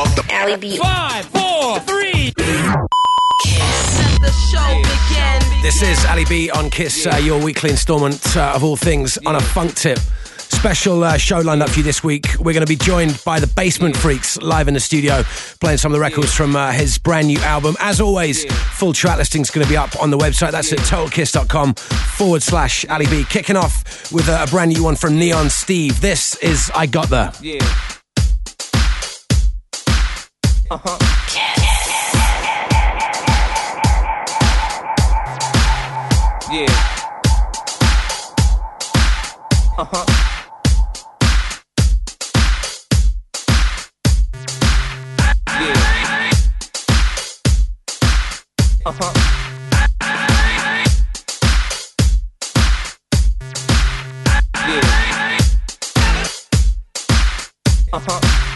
above the alley beat. Five, four, three. This is Ali B on Kiss, uh, your weekly instalment uh, of all things on a funk tip. Special uh, show lined up for you this week. We're going to be joined by the Basement Freaks live in the studio, playing some of the records from uh, his brand new album. As always, full track listing is going to be up on the website. That's at totalkiss.com forward slash Ali B. Kicking off with a brand new one from Neon Steve. This is I Got There. Yeah. Uh-huh. Yeah. Uh-huh. Uh-huh. Yeah. Uh-huh.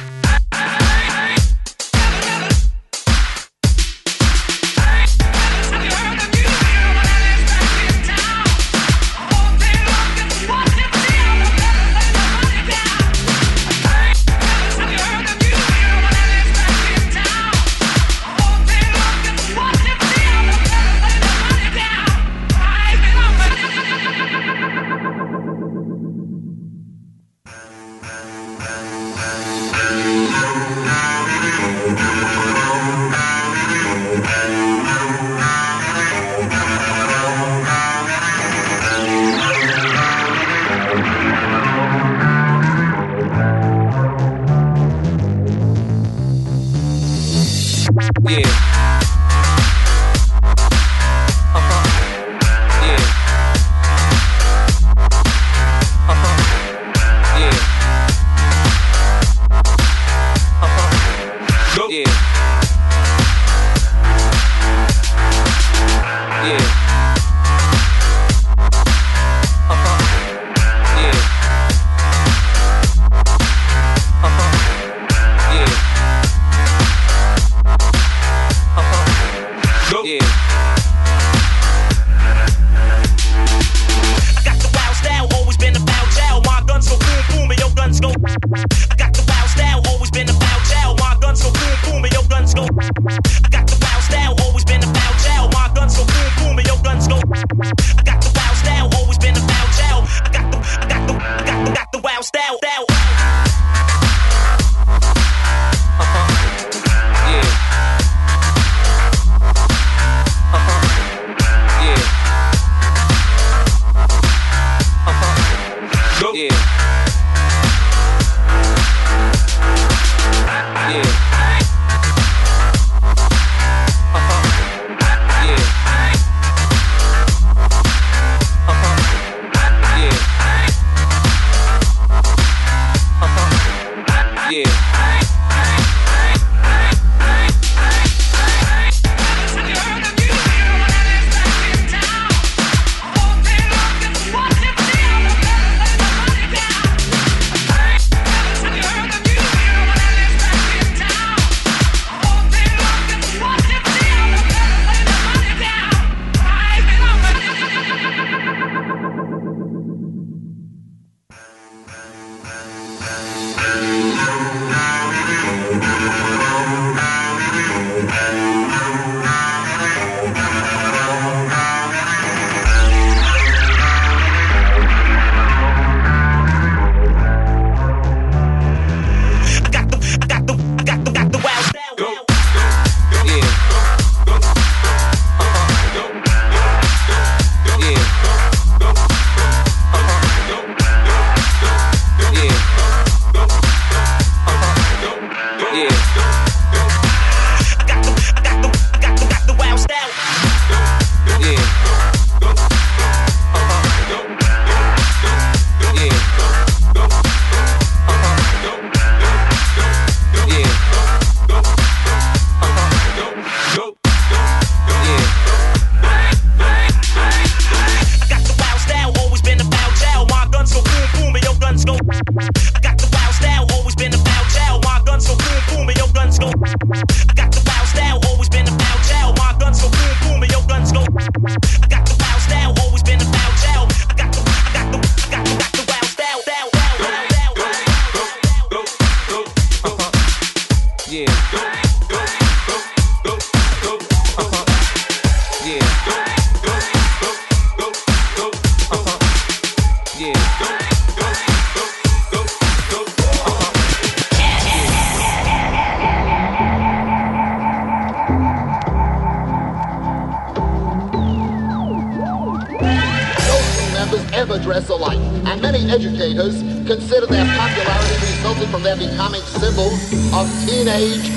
you.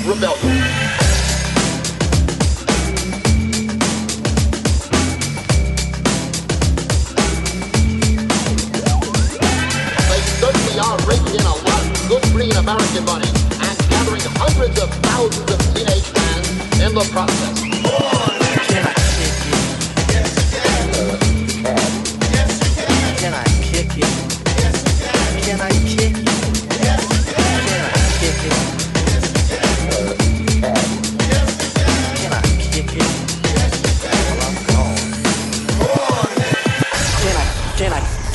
Rebellion.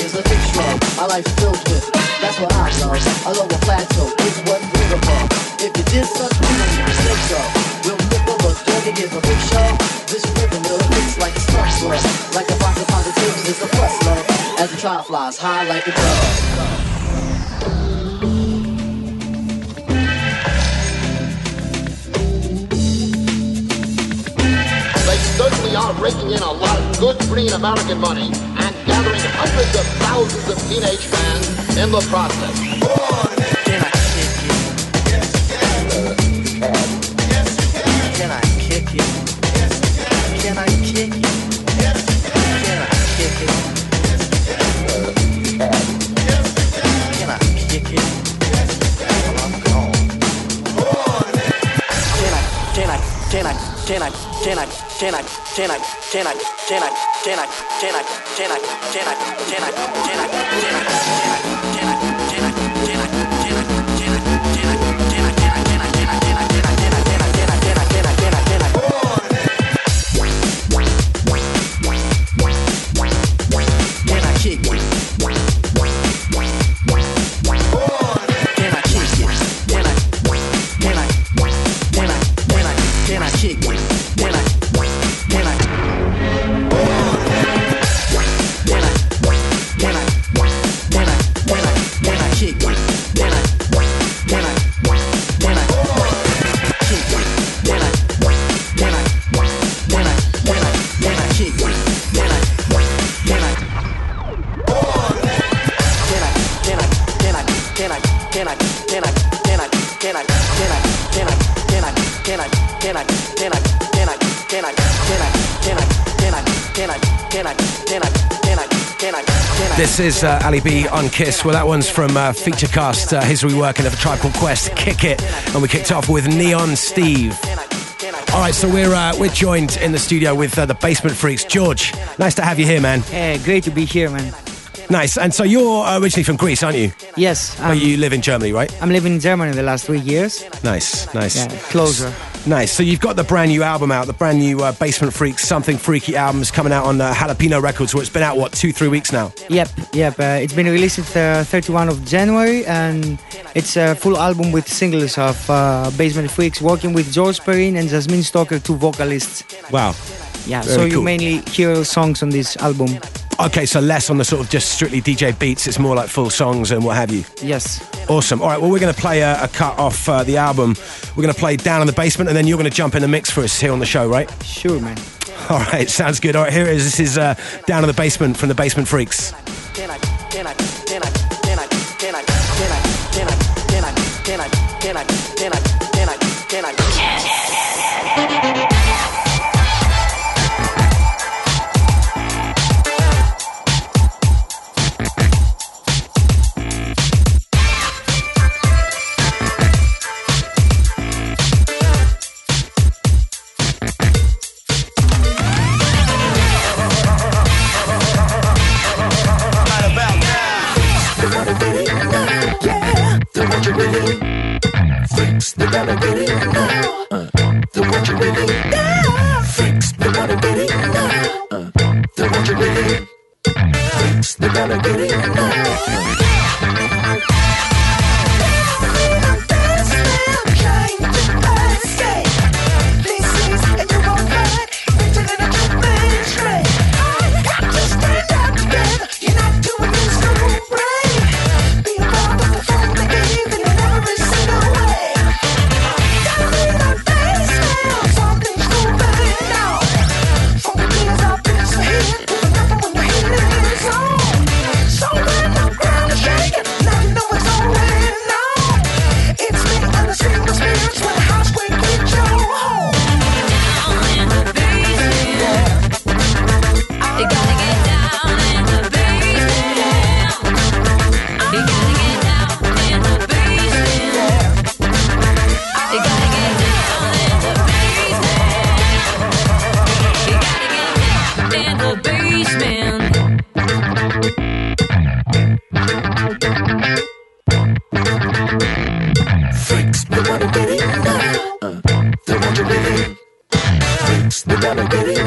is a big shrug. My life filled with, that's what I love. A lower plateau is what we're above. If you did such, don't need say so. We'll a dog and give a big shove. This rhythm will hits like a spark plug. Like a box of positives, it's a plus love. As the trial flies high like a dove. They certainly are raking in a lot of good green American money gathering hundreds of thousands of teenage fans in the process. Can I kick can. I kick can. I kick can. I kick can. I kick can. I'm. Can I? Can I? Can I? Can I? Can I? Can I? Can I? Can I? Can I? Can I? Can I? Can Can I? This is uh, Ali B on Kiss. Well, that one's from uh, Featurecast, uh, his reworking of a Tribe Called Quest, Kick It. And we kicked off with Neon Steve. All right, so we're uh, we're joined in the studio with uh, the Basement Freaks. George, nice to have you here, man. Hey, great to be here, man. Nice. And so you're originally from Greece, aren't you? Yes, But um, you live in Germany, right? I'm living in Germany the last three years. Nice, nice. Yeah, closer. Nice. So you've got the brand new album out, the brand new uh, Basement Freaks Something Freaky album's coming out on uh, Jalapeno Records, where it's been out, what, two, three weeks now? Yep, yep. Uh, it's been released uh, 31 of January, and it's a full album with singles of uh, Basement Freaks, working with George Perrin and Jasmine Stoker, two vocalists. Wow. Yeah, Very so you mainly hear songs on this album. Okay, so less on the sort of just strictly DJ beats, it's more like full songs and what have you. Yes. Awesome. All right, well, we're going to play a, a cut off uh, the album. We're going to play Down in the Basement, and then you're going to jump in the mix for us here on the show, right? Sure, man. All right, sounds good. All right, here it is. This is uh, Down in the Basement from the Basement Freaks. Can Fix the thinks they gotta get it now. The what you really thinks they gotta get it now. The what you really thinks they gotta get it now. dance the Lamborghini.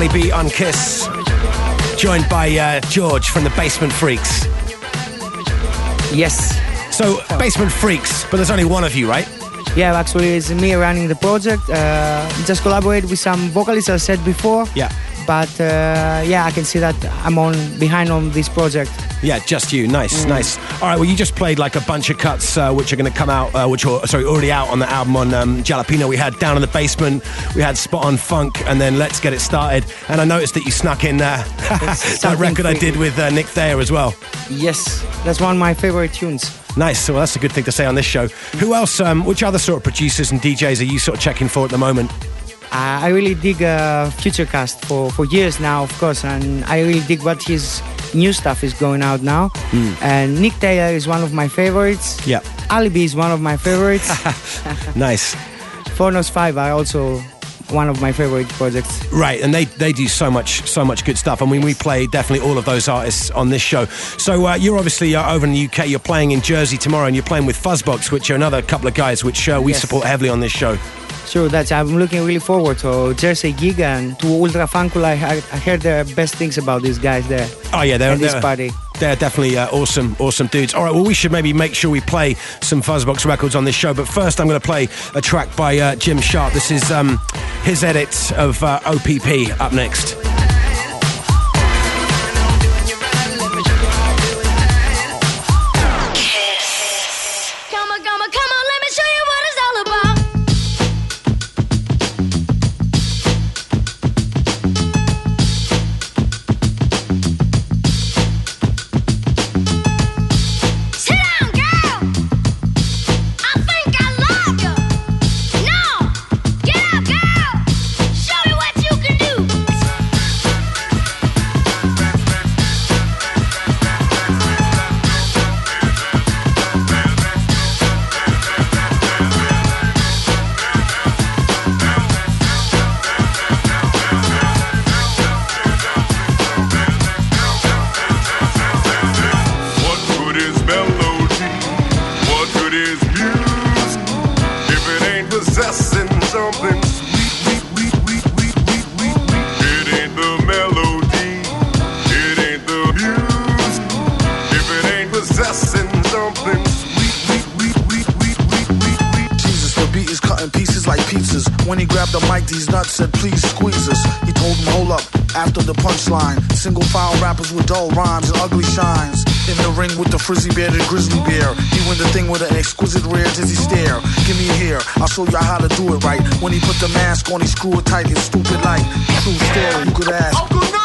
Ali B on Kiss, joined by uh, George from the Basement Freaks. Yes. So, Basement Freaks, but there's only one of you, right? Yeah, actually, it's me running the project. Uh, just collaborate with some vocalists, I said before. Yeah. But uh, yeah, I can see that I'm on behind on this project. Yeah, just you. Nice, Mm. nice. All right, well, you just played like a bunch of cuts uh, which are going to come out, uh, which are, sorry, already out on the album on um, Jalapeno. We had Down in the Basement, we had Spot on Funk, and then Let's Get It Started. And I noticed that you snuck in uh, that record I did with uh, Nick Thayer as well. Yes, that's one of my favorite tunes. Nice. Well, that's a good thing to say on this show. Who else, um, which other sort of producers and DJs are you sort of checking for at the moment? Uh, I really dig uh, Featurecast for, for years now, of course, and I really dig what his new stuff is going out now. Hmm. And Nick Thayer is one of my favorites. Yeah. Ali B is one of my favorites. Nice. Fornos 5 are also one of my favorite projects. Right, and they, they do so much so much good stuff. I mean, we play definitely all of those artists on this show. So uh, you're obviously uh, over in the UK. You're playing in Jersey tomorrow, and you're playing with Fuzzbox, which are another couple of guys which uh, we Yes. support heavily on this show. Sure, that's I'm looking really forward to Jersey gig and to Ultra Funkul. I, I I heard the best things about these guys there. Oh yeah, they're at this they're, party. They're definitely uh, awesome, awesome dudes. All right, well, we should maybe make sure we play some Fuzzbox records on this show. But first, I'm going to play a track by uh, Jim Sharp. This is um, his edit of uh, OPP up next. Dull rhymes and ugly shines. In the ring with the frizzy bearded grizzly bear. He win the thing with an exquisite rare dizzy stare. Give me a here, I'll show you how to do it right. When he put the mask on, he screw it tight, it's stupid like. True story, you could ask.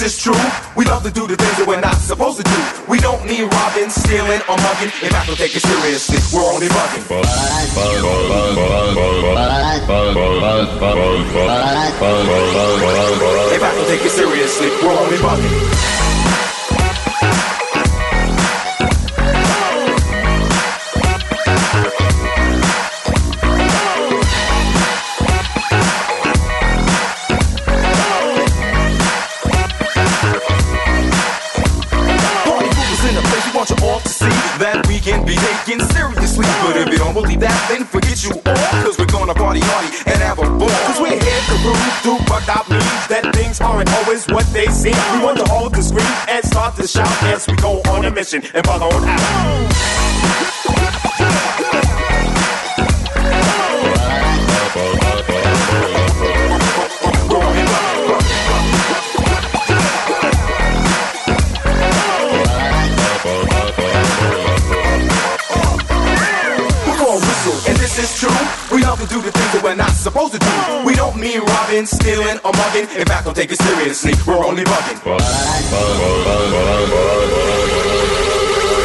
This is true. We love to do the things that we're not supposed to do. We don't need robbing, stealing, or mugging. If I can take it seriously, we're only bugging. If I can take it seriously, we're only bugging. That means, that things aren't always what they seem. We want to hold the screen and start to shout as we go on a mission and bug on out. this is true. We love to do the things that we're not supposed to do me and robbing, stealing or mugging. In fact, don't take it seriously. We're only bugging. Bug, bug, bug,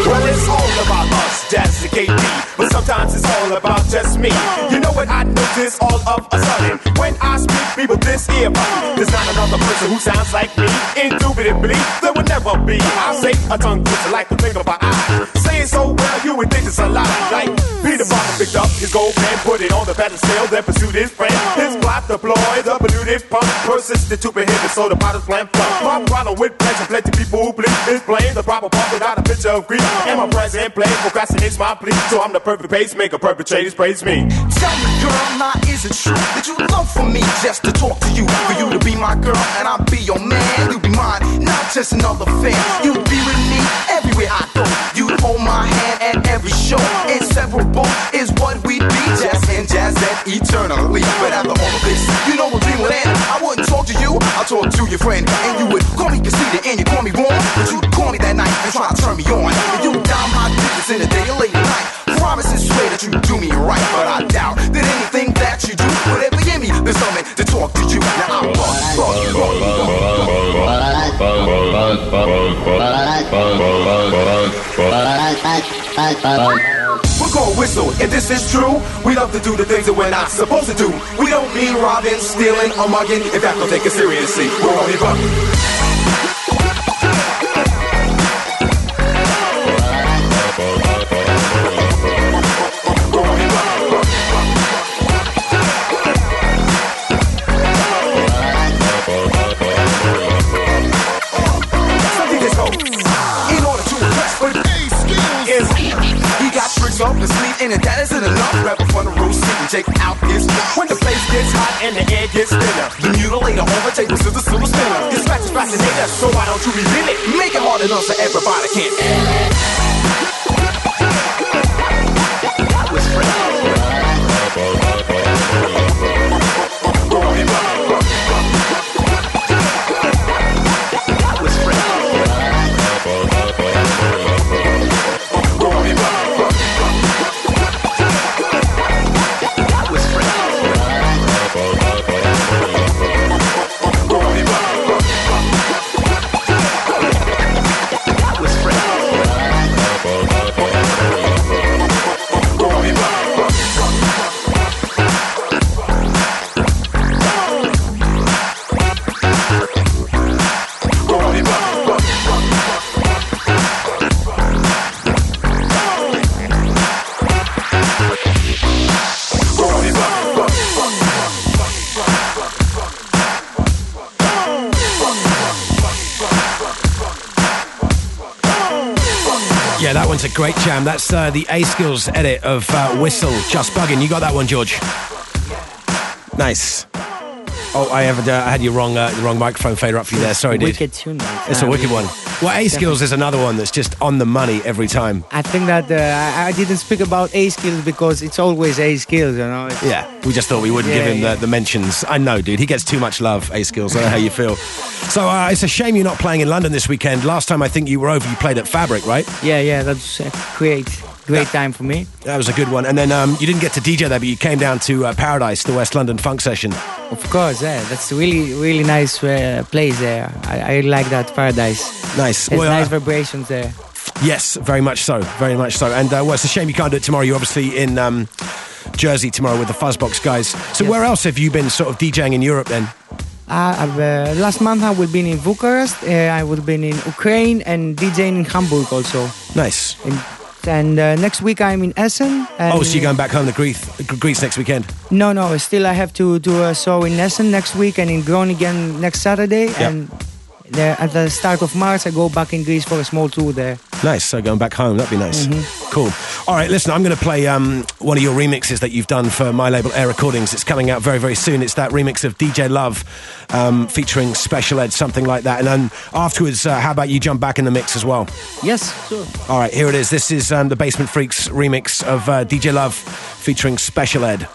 well, it's all about us, that's the KP. But sometimes it's all about just me. You know what I notice all of a sudden? When I speak, people this ear button. There's not another person who sounds like me. Indubitably, there will never be. I say a tongue twister like the blink of an eye. Saying so well, you would think it's a lie. Like Peter Parker picked up his gold pen, put it on the pedestal, then pursued his friend. His plot deployed, the polluted punk persisted to prohibit, so the bottles plan My Pop Ronald with pleasure, plenty people who bleed. It's plain the proper part without a picture of grief. And my present play procrastinates my plea, so I'm the perfect pacemaker, perpetrators praise me. Tell me, girl, now is it true that you love for me just to talk to you? For you to be my girl and I'll be your man. You be mine, not just another fan. You'd be with me everywhere I go. You'd hold my hand at every show. Inseparable is what we be. Jazz and jazz and eternally. But after all of this, you know what dream would end. I wouldn't talk to you, I'll talk to your friend. And you would call me conceited and you call me wrong. But you'd We're gonna whistle, if this is true, we love to do the things that we're not supposed to do. We don't mean robbing, stealing, or mugging. if fact, don't take it seriously. We're only bugging. Why reveal it? Make it hard enough so everybody can. That jam. That's uh, the A Skills edit of uh, Whistle, Just Bugging. You got that one, George? Nice. Oh, I have. Uh, I had your wrong, uh, the wrong microphone fader up for you there. Sorry, dude. Wicked tune, mate. It's a wicked one. Well, A Skills is another one that's just on the money every time. I think that uh, I, I didn't speak about A skills because it's always A skills, you know. It's- Yeah, we just thought we wouldn't Yeah, give him yeah. the, the mentions. I know, dude. He gets too much love, A Skills. I know how you feel. So uh, it's a shame you're not playing in London this weekend. Last time I think you were over, you played at Fabric, right? Yeah, yeah, that's a great, great time for me. That was a good one. And then um, you didn't get to DJ there, but you came down to uh, Paradise, the West London Funk Session. Of course, yeah, that's a really, really nice uh, place there. I, I like that paradise. Nice. There's Well, nice uh, vibrations there. Yes, very much so. Very much so. And uh, well, it's a shame you can't do it tomorrow. You're obviously in um, Jersey tomorrow with the Fuzzbox guys. So where else have you been sort of DJing in Europe then? Uh, uh, last month I will be in Bucharest. Uh, I will be in Ukraine and DJing in Hamburg also. Nice. And, and uh, next week I'm in Essen. And oh, so you're going back home to Greece, Greece next weekend? No, no. Still, I have to do a show in Essen next week and in Groningen next Saturday. Yeah. And there, at the start of March, I go back in Greece for a small tour there. Nice. So going back home, that'd be nice. Mhm. Cool. All right, listen, I'm going to play um, one of your remixes that you've done for my label Air Recordings. It's coming out very, very soon. It's that remix of DJ Love um, featuring Special Ed, something like that. And then afterwards, uh, how about you jump back in the mix as well? Yes, sure. All right, here it is. This is um, the Basement Freaks remix of uh, DJ Love featuring Special Ed.